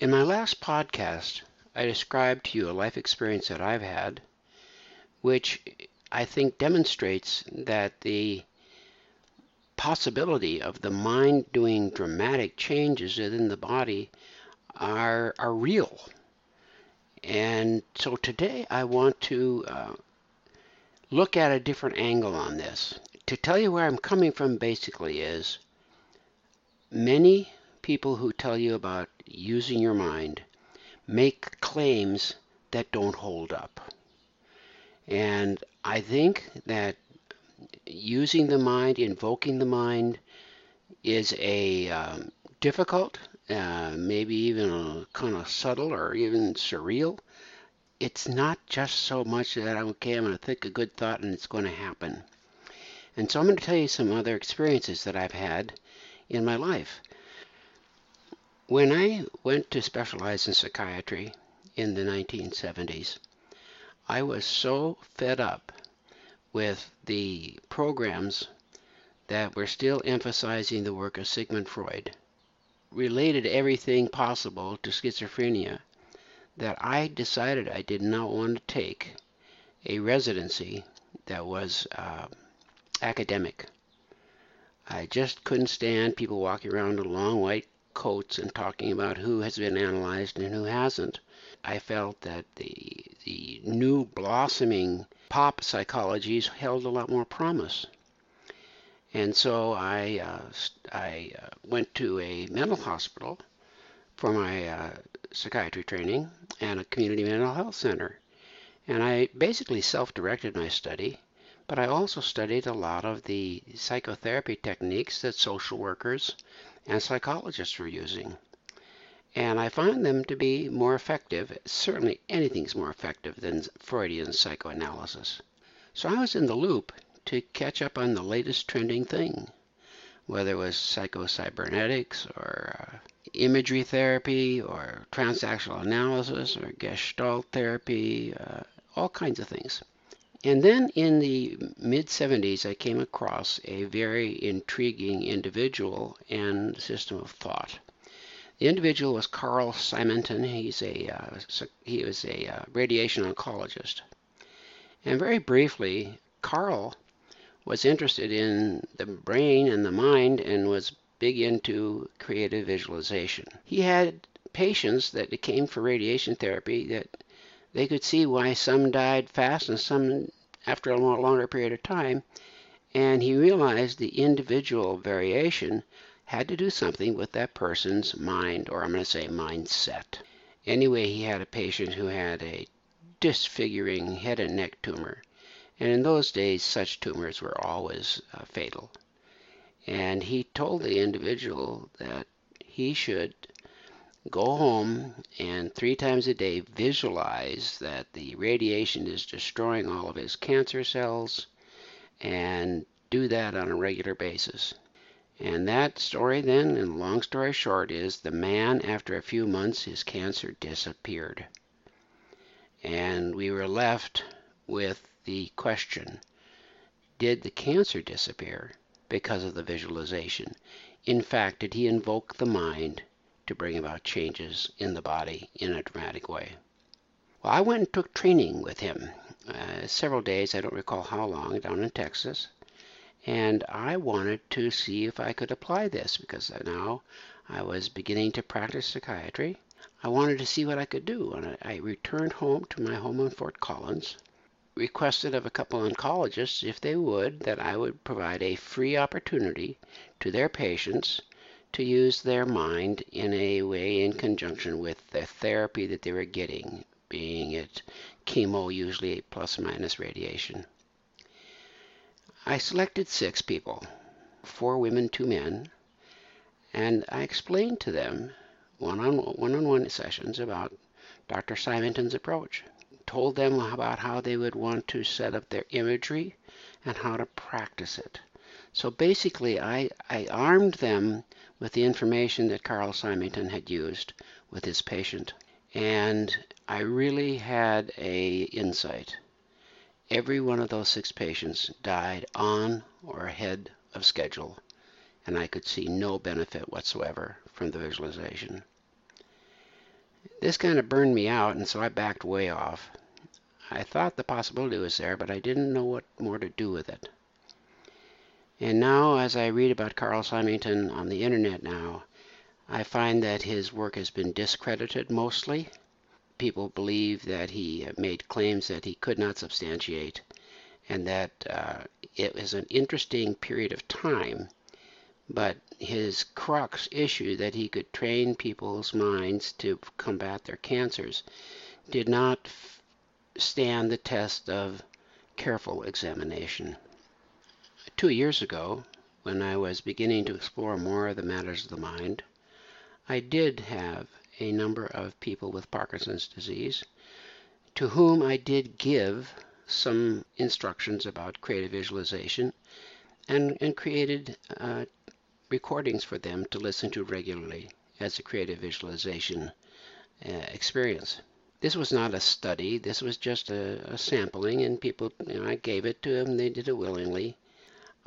In my last podcast, I described to you a life experience that I've had, which I think demonstrates that the possibility of the mind doing dramatic changes within the body are, are real. And so today I want to uh, look at a different angle on this. To tell you where I'm coming from basically is many people who tell you about using your mind make claims that don't hold up. And I think that using the mind, invoking the mind, is a um, difficult, uh, maybe even kind of subtle or even surreal. It's not just so much that okay, I'm going to think a good thought and it's going to happen. And so I'm going to tell you some other experiences that I've had in my life. When I went to specialize in psychiatry in the 1970s, I was so fed up with the programs that were still emphasizing the work of Sigmund Freud, related everything possible to schizophrenia, that I decided I did not want to take a residency that was uh, academic. I just couldn't stand people walking around in long white coats and talking about who has been analyzed and who hasn't. I felt that the the new blossoming pop psychologies held a lot more promise. And so I uh, I uh, went to a mental hospital for my uh, psychiatry training and a community mental health center. And I basically self-directed my study, but I also studied a lot of the psychotherapy techniques that social workers and psychologists were using. And I find them to be more effective. Certainly anything's more effective than Freudian psychoanalysis. So I was in the loop to catch up on the latest trending thing, whether it was psychocybernetics or uh, imagery therapy or transactional analysis or gestalt therapy, uh, all kinds of things. And then in the mid 70s, I came across a very intriguing individual and system of thought. The individual was Carl Simonton. He's a uh, he was a uh, radiation oncologist. And very briefly, Carl was interested in the brain and the mind and was big into creative visualization. He had patients that came for radiation therapy that they could see why some died fast and some after a longer period of time. And he realized the individual variation had to do something with that person's mind, or I'm going to say mindset. Anyway, he had a patient who had a disfiguring head and neck tumor. And in those days, such tumors were always uh, fatal. And he told the individual that he should go home and three times a day visualize that the radiation is destroying all of his cancer cells and do that on a regular basis. And that story, then, and long story short, is the man, after a few months, his cancer disappeared. And we were left with the question Did the cancer disappear because of the visualization? In fact, did he invoke the mind to bring about changes in the body in a dramatic way. Well, I went and took training with him uh, several days, I don't recall how long, down in Texas. And I wanted to see if I could apply this because now I was beginning to practice psychiatry. I wanted to see what I could do. And I, returned home to my home in Fort Collins, requested of a couple of oncologists if they would that I would provide a free opportunity to their patients to use their mind in a way in conjunction with the therapy that they were getting, being it chemo, usually plus or minus radiation. I selected six people, four women, two men, and I explained to them one-on-one sessions about Dr. Simonton's approach. Told them about how they would want to set up their imagery and how to practice it. So basically, I, I armed them with the information that Carl Simonton had used with his patient. And I really had a insight. Every one of those six patients died on or ahead of schedule, and I could see no benefit whatsoever from the visualization. This kind of burned me out, and so I backed way off. I thought the possibility was there, but I didn't know what more to do with it. And now, as I read about Carl Simonton on the internet now, I find that his work has been discredited mostly. People believe that he made claims that he could not substantiate, and that uh, it was an interesting period of time but his crux issue that he could train people's minds to combat their cancers did not stand the test of careful examination. Two years ago, when I was beginning to explore more of the matters of the mind, I did have a number of people with Parkinson's disease to whom I did give some instructions about creative visualization and, and created uh, recordings for them to listen to regularly as a creative visualization uh, experience. This was not a study. This was just a, a sampling, and people, you know, I gave it to them. They did it willingly.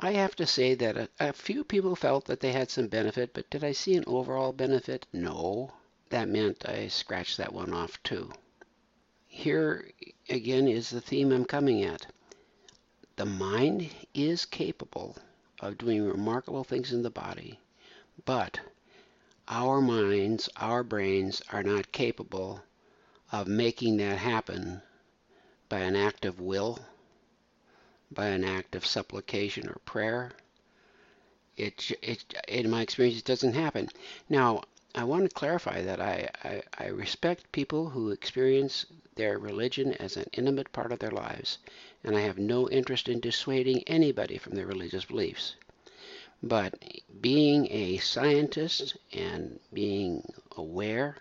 I have to say that a, a few people felt that they had some benefit, but did I see an overall benefit? No. That meant I scratched that one off too. Here again is the theme I'm coming at. The mind is capable of doing remarkable things in the body, but our minds, our brains are not capable of making that happen by an act of will, by an act of supplication or prayer. It, it, in my experience, it doesn't happen. Now, I want to clarify that I, I, I respect people who experience their religion as an intimate part of their lives and I have no interest in dissuading anybody from their religious beliefs. But being a scientist and being aware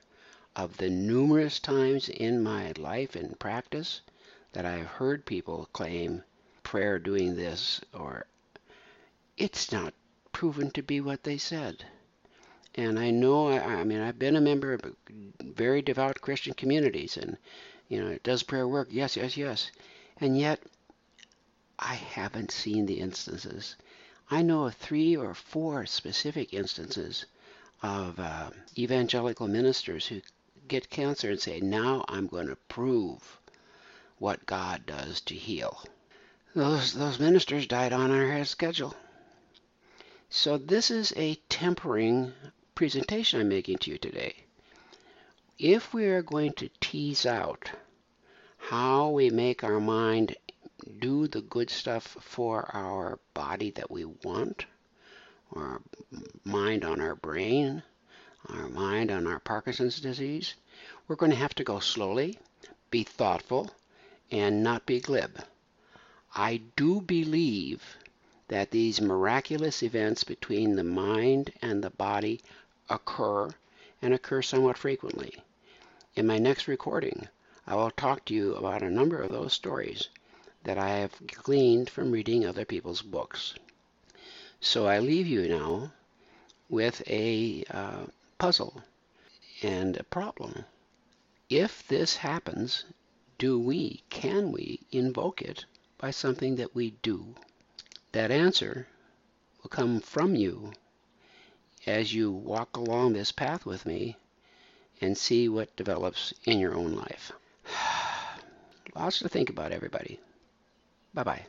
of the numerous times in my life and practice that I've heard people claim prayer doing this or it's not proven to be what they said. And I know, I, mean, I've been a member of very devout Christian communities, and, you know, does prayer work? Yes, yes, yes. And yet, I haven't seen the instances. I know of three or four specific instances of uh, evangelical ministers who get cancer and say, now I'm going to prove what God does to heal. Those, those ministers died on our schedule. So this is a tempering presentation I'm making to you today. If we are going to tease out how we make our mind do the good stuff for our body that we want, our mind on our brain, our mind on our Parkinson's disease, we're going to have to go slowly, be thoughtful, and not be glib. I do believe that these miraculous events between the mind and the body occur and occur somewhat frequently. In my next recording, I will talk to you about a number of those stories that I have gleaned from reading other people's books. So I leave you now with a uh, puzzle and a problem. If this happens, do we, can we invoke it by something that we do? That answer will come from you as you walk along this path with me and see what develops in your own life. Lots to think about, everybody. Bye bye.